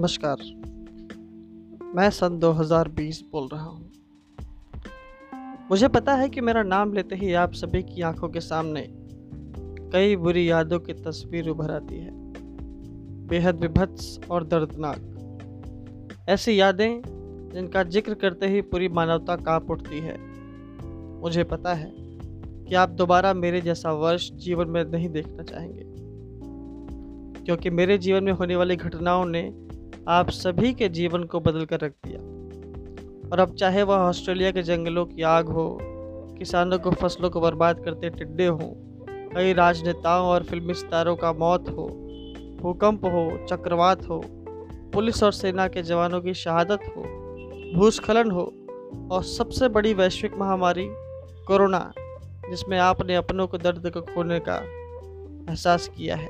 नमस्कार। मैं सन 2020 बोल रहा हूँ। मुझे पता है कि मेरा नाम लेते ही आप सभी की आँखों के सामने कई बुरी यादों की तस्वीर उभर आती है। बेहद विभत्स और दर्दनाक। ऐसी यादें जिनका ज़िक्र करते ही पूरी मानवता काँप उठती है। मुझे पता है कि आप दोबारा मेरे जैसा वर्ष जीवन में नहीं देखना चाहेंगे। क्योंकि मेरे जीवन में होने वाली घटनाओं ने आप सभी के जीवन को बदल कर रख दिया। और अब चाहे वह ऑस्ट्रेलिया के जंगलों की आग हो, किसानों को फ़सलों को बर्बाद करते टिड्डे हों, कई राजनेताओं और फिल्मी सितारों का मौत हो, भूकंप हो, चक्रवात हो, पुलिस और सेना के जवानों की शहादत हो, भूस्खलन हो, और सबसे बड़ी वैश्विक महामारी कोरोना, जिसमें आपने अपनों को दर्द को खोने का एहसास किया है।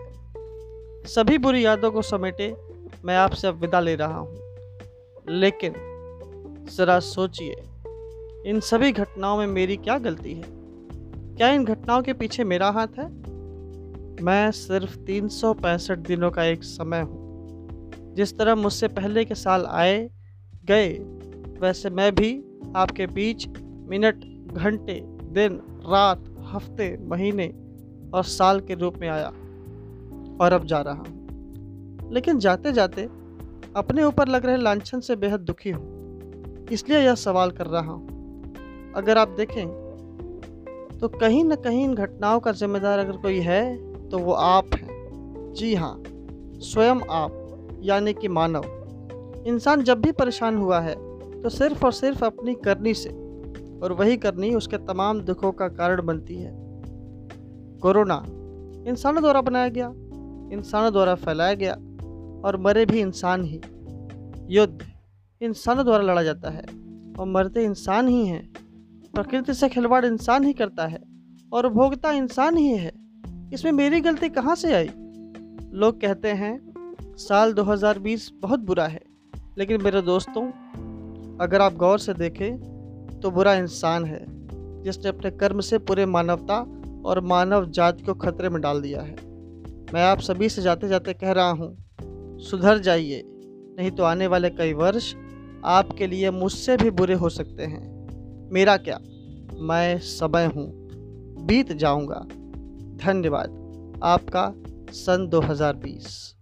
सभी बुरी यादों को समेटे मैं आपसे अब विदा ले रहा हूँ। लेकिन ज़रा सोचिए, इन सभी घटनाओं में मेरी क्या गलती है? क्या इन घटनाओं के पीछे मेरा हाथ है? मैं सिर्फ़ तीन सौ पैंसठ दिनों का एक समय हूँ। जिस तरह मुझसे पहले के साल आए, गए, वैसे मैं भी आपके बीच मिनट, घंटे, दिन, रात, हफ़्ते, महीने और साल के रूप में आया और अब जा रहा हूँ। लेकिन जाते जाते अपने ऊपर लग रहे लांछन से बेहद दुखी हूँ। इसलिए यह सवाल कर रहा हूँ। अगर आप देखें तो कहीं ना कहीं इन घटनाओं का जिम्मेदार अगर कोई है तो वो आप हैं। जी हाँ स्वयं आप, यानी कि मानव। इंसान जब भी परेशान हुआ है तो सिर्फ़ और सिर्फ़ अपनी करनी से, और वही करनी उसके तमाम दुखों का कारण बनती है। कोरोना, इंसानों द्वारा बनाया गया, इंसानों द्वारा फैलाया गया और मरे भी इंसान ही। युद्ध इंसानों द्वारा लड़ा जाता है और मरते इंसान ही हैं। प्रकृति से खिलवाड़ इंसान ही करता है और भोगता इंसान ही है। इसमें मेरी गलती कहाँ से आई? लोग कहते हैं, साल 2020 बहुत बुरा है, लेकिन मेरे दोस्तों, अगर आप गौर से देखें तो बुरा इंसान है, जिसने अपने कर्म से पूरे मानवता और मानव जाति को खतरे में डाल दिया है। मैं आप सभी से जाते जाते कह रहा हूँ सुधर जाइए, नहीं तो आने वाले कई वर्ष आपके लिए मुझसे भी बुरे हो सकते हैं। मेरा क्या? मैं समय हूँ। बीत जाऊँगा। धन्यवाद। आपका सन 2020